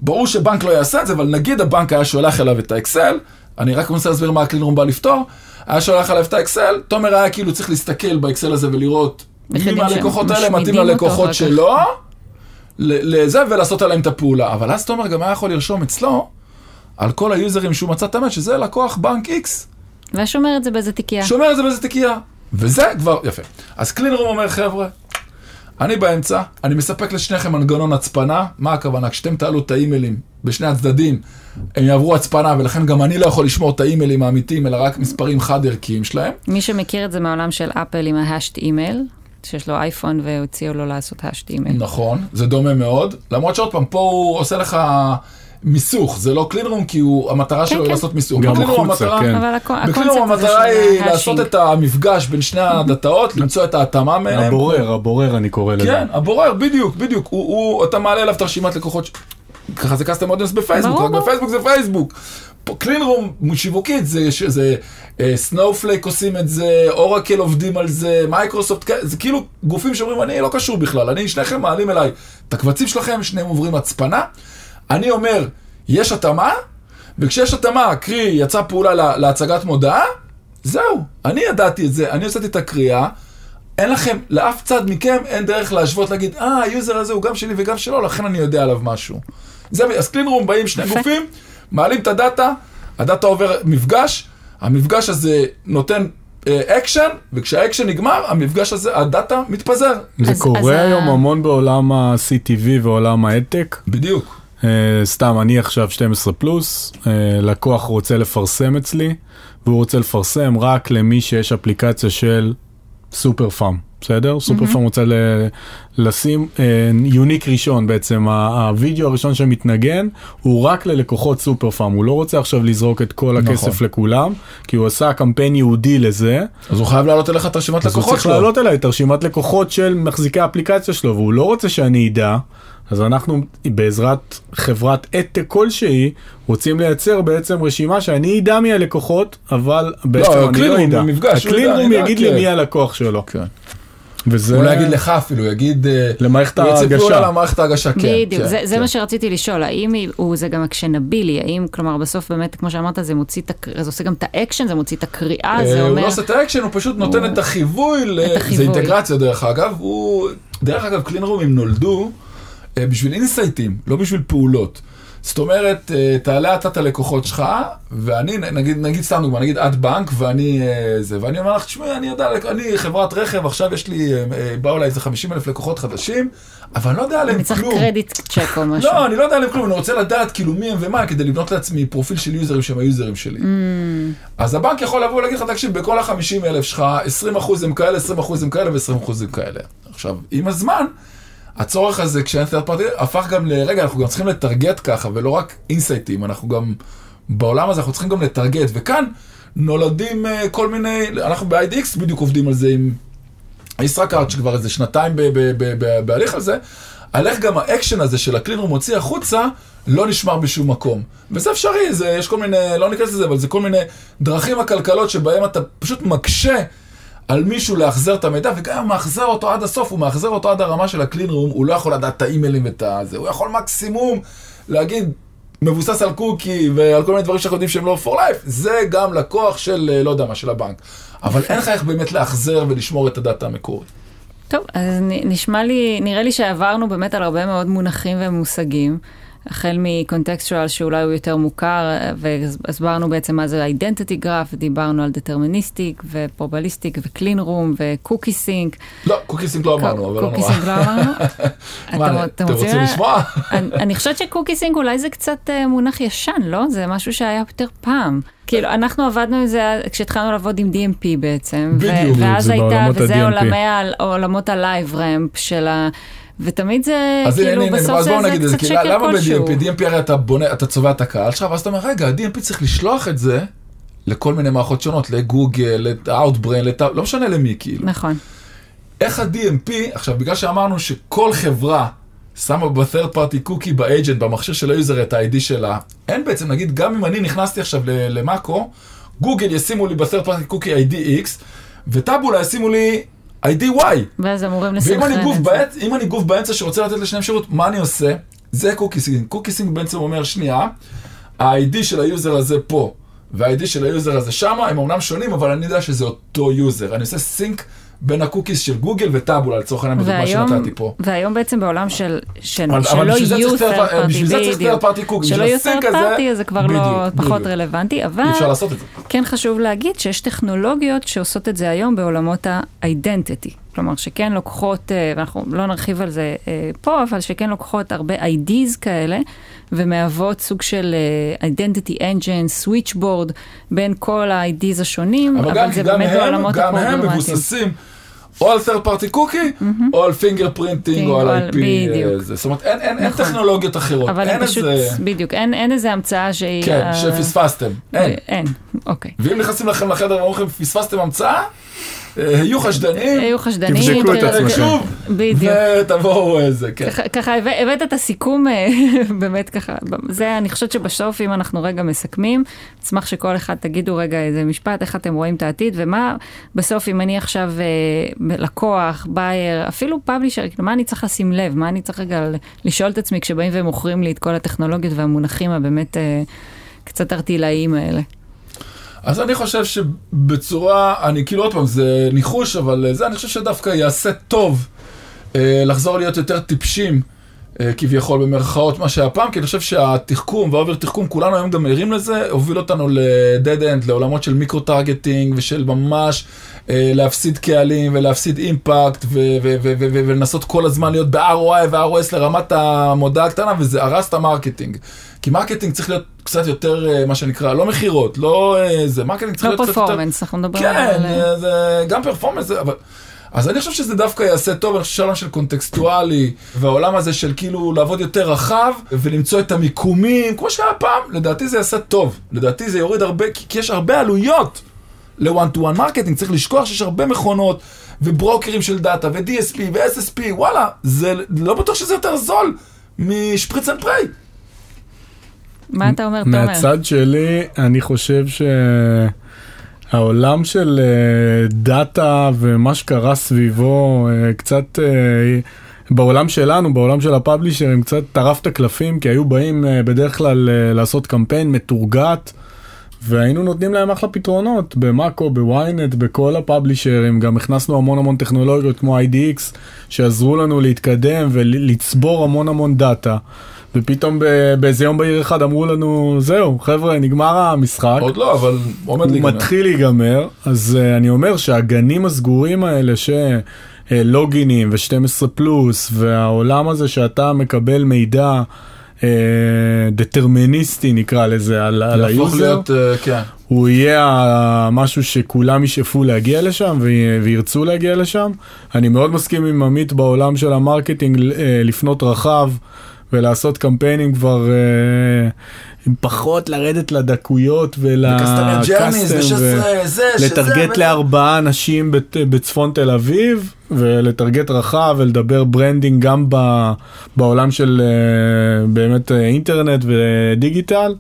ברור שבנק לא יעשה את זה, אבל נגיד הבנק היה שולח אליו את האקסל, אני רק מנסה להסביר מה הקלינרום בא לפתור, היה שולח אליו את האקסל, תומר היה כאילו צריך להסתכל באקסל הזה ולראות מי מהלקוחות האלה מתאים ללקוחות. שלו, לזה ולעשות עליהם את הפעולה. אבל אז תומר גם היה יכול לרשום אצלו, על כל היוזרים שהוא מצא את האמת, שזה לקוח בנק X. ושומר את זה באיזה תיקייה. שומר את זה באיזה תיקייה. וזה כבר, יפה. אז קלינרום אומר, חבר'ה, אני באמצע, אני מספק לשניכם מנגנון הצפנה, מה הכוונה? כשאתם תעלו את האימיילים בשני הצדדים, הם יעברו הצפנה, ולכן גם אני לא יכול לשמור את האימיילים האמיתיים, אלא רק מספרים חד ערכיים שלהם. מי שמכיר את זה מהעולם של אפל עם ה hashed email, שיש לו אייפון והוציאו לו לעשות hashed email. נכון, זה דומה מאוד, למרות שעוד פעם, פה הוא עושה לך מיסוך, זה לא קלינרום, כי הוא, המטרה שלו היא כן. לעשות מיסוך. גם בקלינרום החוצה, המטרה- כן. בקלינרום המטרה היא לעשות. את המפגש בין שני הדאטאות, למצוא את ההתאמה ביניהם. הבורר, הבורר אני קורא לזה. כן, הבורר, בדיוק, בדיוק. הוא, הוא, אתה מעלה אליו את הרשימת לקוחות, ש- ככה זה custom audience בפייסבוק, רק. בפייסבוק זה פייסבוק. פה clean room שיווקית, זה, זה סנואופלייק עושים את זה, אורקל עובדים על זה, מייקרוסופט, כן, זה כאילו גופים שאומרים, אני לא קשור בכלל, אני, שניכם מעלים אליי את הקבצים שלכם, שניהם עוברים הצפנה. אני אומר, יש התאמה, וכשיש התאמה, קרי, יצאה פעולה לה, להצגת מודעה, זהו, אני ידעתי את זה, אני הוצאתי את הקריאה, אין לכם, לאף צד מכם אין דרך להשוות, להגיד, אה, ה user הזה הוא גם שלי וגם שלו, לכן אני יודע עליו משהו. זה, אז clean room באים שני. גופים, מעלים את הדאטה, הדאטה עובר מפגש, המפגש הזה נותן אקשן, וכשהאקשן נגמר, המפגש הזה, הדאטה מתפזר. זה אז- אז קורה ה- היום המון בעולם ה-CTV ועולם ה ad tech. בדיוק. אה, סתם, אני עכשיו 12 פלוס, אה, לקוח רוצה לפרסם אצלי, והוא רוצה לפרסם רק למי שיש אפליקציה של סופר פארם, בסדר? סופר פארם רוצה ל- לשים אה, יוניק ראשון בעצם, הווידאו הראשון שמתנגן הוא רק ללקוחות סופר פארם, הוא לא רוצה עכשיו לזרוק את כל הכסף נכון. לכולם, כי הוא עשה קמפיין ייעודי לזה, אז הוא חייב להעלות אליך את רשימת אז הוא לקוחות צריך שלו. להעלות אליי את הרשימת לקוחות של מחזיקי האפליקציה שלו, והוא לא רוצה שאני אדע. אז אנחנו בעזרת חברת אדטק כלשהי רוצים לייצר בעצם רשימה שאני אדע מי הלקוחות אבל בעצם אני לא אדע. מפגש, הוא הקלין יודע, רום אני יודע, יגיד לי כן. מי הלקוח שלו. כן. וזה הוא לא יגיד לך אפילו, הוא יגיד... אה, למערכת הוא יצא ההגשה. פעולה למערכת ההגשה, כן. בדיוק, כן, זה, זה כן. מה שרציתי לשאול, האם הוא זה גם actionable, האם, כלומר, בסוף באמת, כמו שאמרת, זה מוציא את הקריאה, זה עושה גם את האקשן, זה מוציא את הקריאה, אה, זה הוא אומר... לא עושה את האקשן, הוא פשוט נותן את החיווי, ל- זה. אינטגרציה דרך אגב, הוא, דרך אגב clean room הם נולדו אה, בשביל insightים, לא בשביל פעולות. זאת אומרת, אה, תעלה אתה את הלקוחות שלך, ואני, נגיד, נגיד סתם דוגמא, נגיד את בנק ואני אה, זה, ואני אומר לך, תשמעי, אני יודע, אני חברת רכב, עכשיו יש לי, אה, אה, באו אליי איזה 50 אלף לקוחות חדשים, אבל אני לא יודע עליהם אני צריך כלום. קרדיט צ'ק או משהו. לא, אני לא יודע עליהם כלום, אני רוצה לדעת כאילו מי הם ומה, כדי לבנות לעצמי פרופיל של יוזרים שהם היוזרים שלי. Mm. אז הבנק יכול לבוא ולהגיד לך, תקשיב, בכל ה-50 אלף שלך, 20 אחוז הם כאלה, 20 אחוז הם כאלה ו-20 אחוז הם כאלה. עכשיו, עם הזמן, הצורך הזה כשאין third party הפך גם לרגע, אנחנו גם צריכים לטרגט ככה, ולא רק אינסייטים, אנחנו גם, בעולם הזה אנחנו צריכים גם לטרגט, וכאן נולדים uh, כל מיני, אנחנו ב-IDX בדיוק עובדים על זה עם ישראכרט, שכבר איזה שנתיים בהליך הזה, על איך גם האקשן הזה של ה clean room מוציא החוצה, לא נשמר בשום מקום. וזה אפשרי, זה, יש כל מיני, לא ניכנס לזה, אבל זה כל מיני דרכים עקלקלות שבהם אתה פשוט מקשה על מישהו לאחזר את המידע, וגם אם הוא מאחזר אותו עד הסוף, הוא מאחזר אותו עד הרמה של ה clean room, הוא לא יכול לדעת את האימיילים ואת הזה, הוא יכול מקסימום להגיד, מבוסס על קוקי ועל כל מיני דברים שאנחנו יודעים שהם לא for life, זה גם לקוח של, אה, לא יודע מה, של הבנק. אבל אין לך איך באמת לאחזר ולשמור את הדאטה המקורי. טוב, אז נשמע לי, נראה לי שעברנו באמת על הרבה מאוד מונחים ומושגים. החל מ contextual שאולי הוא יותר מוכר, והסברנו בעצם מה זה identity graph, ודיברנו על deterministic ו probabilistic ו clean room ו cookie sync. לא, cookie sync לא אמרנו, אבל לא נורא. קוקי סינק לא אמרנו? מה, אתם רוצים לשמוע? אני חושבת ש cookie sync אולי זה קצת אה, מונח ישן, לא? זה משהו שהיה יותר פעם. כאילו, אנחנו עבדנו עם זה כשהתחלנו לעבוד עם DMP בעצם. בדיוק. ואז הייתה, וזה עולמות ה-Live Ramp של ה... ותמיד זה, אז כאילו, הנה, בסוף אז זה, בואו זה נגיד את קצת כי שקר למה כלשהו. ב-DMP? DMP הרי אתה בונה, אתה צובע את הקהל שלך, ואז אתה אומר, רגע, ה-DMP צריך לשלוח את זה לכל מיני מערכות שונות, לגוגל, ל-Outbrain, לת... לא משנה למי, כאילו. נכון. איך ה-DMP, עכשיו, בגלל שאמרנו שכל חברה שמה ב-third party cookie ב-agent, במכשיר של ה user, את ה-ID שלה, אין בעצם, נגיד, גם אם אני נכנסתי עכשיו למאקו, גוגל ישימו לי ב-third party cookie ID X, וטאבולה ישימו לי ID Y. ואז אמורים ואם לסנכרן את זה. באמצע, אם אני גוף באמצע שרוצה לתת לשניהם שירות, מה אני עושה? זה cookie sync. cookie sync בעצם אומר, שנייה, ה-ID של ה user הזה פה, וה-ID של ה user הזה שמה, הם אמנם שונים, אבל אני יודע שזה אותו user. אני עושה sync בין ה cookies של גוגל וטאבולה, לצורך העניין, בדוגמה שנתתי פה. והיום בעצם בעולם של, של אבל- אבל שלא זה יהיו third- third בשביל זה צריך בדיוק. third party cookie, שלא יהיו third party, אז זה כבר לא בדיוק, פחות בדיוק. רלוונטי, אבל אפשר לעשות את זה. כן חשוב להגיד שיש טכנולוגיות שעושות את זה היום בעולמות ה-identity. כלומר, שכן לוקחות, אה, ואנחנו לא נרחיב על זה אה, פה, אבל שכן לוקחות הרבה IDs כאלה, ומהוות סוג של אה, identity engine, switchboard, בין כל ה-IDs השונים, אבל אבל, גם, זה גם באמת בעולמות גם הם ה programmaticים. מבוססים או על third party cookie, או על fingerprinting, או על IP. בדיוק. זאת אומרת, אין, אין, אין נכון. טכנולוגיות אחרות. אבל אין פשוט, איזה... בדיוק, אין, אין איזה המצאה שהיא... כן, אה, שפספסתם. אין. אין, אוקיי. ואם נכנסים לכם לחדר ואומרים לכם, פספסתם המצאה, אה, היו חשדנים, היו חשדנים. תבדקו את עצמכם. בדיוק. ותבואו איזה, כן. ככה- ככה הבא- הבאת את הסיכום, אה, באמת ככה, זה אני חושבת שבסוף אם אנחנו רגע מסכמים, אשמח שכל אחד תגידו רגע איזה משפט, איך אתם רואים את העתיד, ומה בסוף אם אני עכשיו אה, לקוח, בייר, אפילו פאבלישר, כאילו מה אני צריך לשים לב, מה אני צריך רגע לשאול את עצמי כשבאים ומוכרים לי את כל הטכנולוגיות והמונחים הבאמת אה, קצת ארטילאיים האלה. אז אני חושב שבצורה, אני כאילו עוד פעם, זה ניחוש, אבל זה אני חושב שדווקא יעשה טוב אה, לחזור להיות יותר טיפשים, אה, כביכול במרכאות, מה שהיה פעם, כי אני חושב שהתחכום וה over תחכום, כולנו היום גם ערים לזה, הוביל אותנו ל-dead end, לעולמות של micro targeting ושל ממש אה, להפסיד קהלים ולהפסיד impact ולנסות כל הזמן להיות ב-ROI ו- ROAS לרמת המודעה הקטנה, וזה הרס את ה marketing. כי marketing צריך להיות קצת יותר, אה, מה שנקרא, לא מכירות, לא אה, זה, marketing צריך לא להיות קצת יותר... performance, אנחנו מדברים כן, על... אה, זה גם performance, אבל... אז אני חושב שזה דווקא יעשה טוב, אני חושב שהעולם של contextualי, והעולם הזה של כאילו לעבוד יותר רחב, ולמצוא את המיקומים, כמו שהיה פעם, לדעתי זה יעשה טוב. לדעתי זה יוריד הרבה, כי כי יש הרבה עלויות ל- one to one marketing, צריך לשכוח שיש הרבה מכונות, ו brokerים של דאטה, ו-DSP, ו-SSP, וואלה, זה לא בטוח שזה יותר זול משפריץ and pray. מה אתה אומר, תומר? מהצד שלי, אני חושב שהעולם של אה, דאטה ומה שקרה סביבו, אה, קצת, אה, בעולם שלנו, בעולם של הפאבלישרים, קצת טרף את הקלפים, כי היו באים בדרך כלל לעשות קמפיין מטורגט. והיינו נותנים להם אחלה פתרונות במאקו, בוויינט, בכל הפאבלישרים, גם הכנסנו המון המון טכנולוגיות כמו IDX שעזרו לנו להתקדם ולצבור המון המון דאטה. ופתאום באיזה יום בהיר אחד אמרו לנו, זהו, חבר'ה, נגמר המשחק. עוד לא, אבל עומד הוא להיגמר. מתחיל להיגמר, אז uh, אני אומר שהגנים הסגורים האלה שלוגינים ו-12 פלוס והעולם הזה שאתה מקבל מידע דטרמיניסטי נקרא לזה על, על ה user, להיות, אה, כן. הוא יהיה משהו שכולם ישאפו להגיע לשם וירצו להגיע לשם. אני מאוד מסכים עם עמית בעולם של ה marketing לפנות רחב ולעשות קמפיינים כבר פחות לרדת לדקויות ול custom ולטרגט לארבעה אנשים בצפון תל אביב ולטרגט רחב ולדבר branding גם בעולם של באמת אינטרנט ודיגיטל.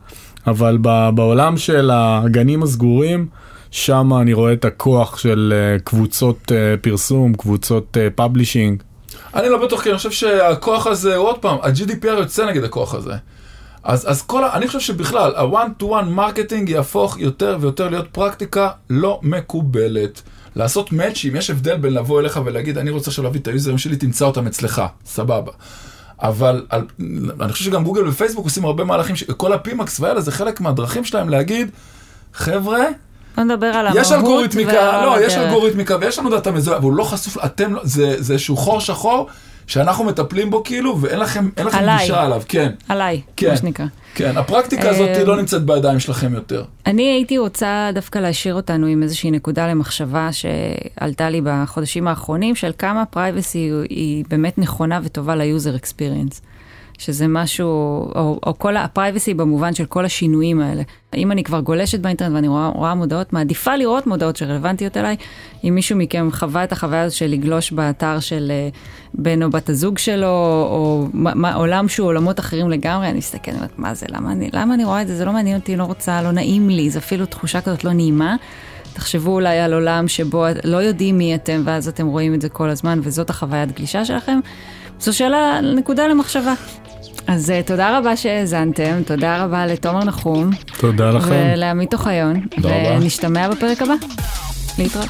אבל בעולם של הגנים הסגורים, שם אני רואה את הכוח של קבוצות פרסום, קבוצות publishing. אני לא בטוח, כי אני חושב שהכוח הזה, עוד פעם, ה-GDPR יוצא נגד הכוח הזה. אז, אז כל, אני חושב שבכלל, ה-one-to-one marketing יהפוך יותר ויותר להיות פרקטיקה לא מקובלת. לעשות מאצ'ים, יש הבדל בין לבוא אליך ולהגיד, אני רוצה עכשיו להביא את היוזרים שלי, תמצא אותם אצלך, סבבה. אבל על, אני חושב שגם גוגל ופייסבוק עושים הרבה מהלכים, כל ה PMax והאלה זה חלק מהדרכים שלהם להגיד, חבר'ה, בוא נדבר על המהות. יש אלגוריתמיקה, לא, יש אלגוריתמיקה ויש לנו דאטה מזוהה, אבל הוא לא חשוף, אתם, זה, זה איזשהו חור שחור שאנחנו מטפלים בו כאילו, ואין לכם, לכם גישה עליו, כן. עליי, כן, מה שנקרא. כן, הפרקטיקה הזאת לא נמצאת בידיים שלכם יותר. אני הייתי רוצה דווקא להשאיר אותנו עם איזושהי נקודה למחשבה שעלתה לי בחודשים האחרונים, של כמה privacy היא באמת נכונה וטובה ל user experience. שזה משהו, או, או כל הפרייבסי במובן של כל השינויים האלה. אם אני כבר גולשת באינטרנט ואני רואה, רואה מודעות, מעדיפה לראות מודעות שרלוונטיות אליי. אם מישהו מכם חווה את החוויה הזאת של לגלוש באתר של אה, בן או בת הזוג שלו, או מה, עולם שהוא עולמות אחרים לגמרי, אני מסתכלת, אומרת, מה זה, למה אני, למה אני רואה את זה? זה לא מעניין אותי, לא רוצה, לא נעים לי, זה אפילו תחושה כזאת לא נעימה. תחשבו אולי על עולם שבו לא יודעים מי אתם, ואז אתם רואים את זה כל הזמן, וזאת החוויית גלישה שלכם. זו שאלה, נקודה למחשבה. אז uh, תודה רבה שהאזנתם, תודה רבה לתומר נחום. תודה לכם. ולעמית אוחיון. ונשתמע בפרק הבא. להתראות.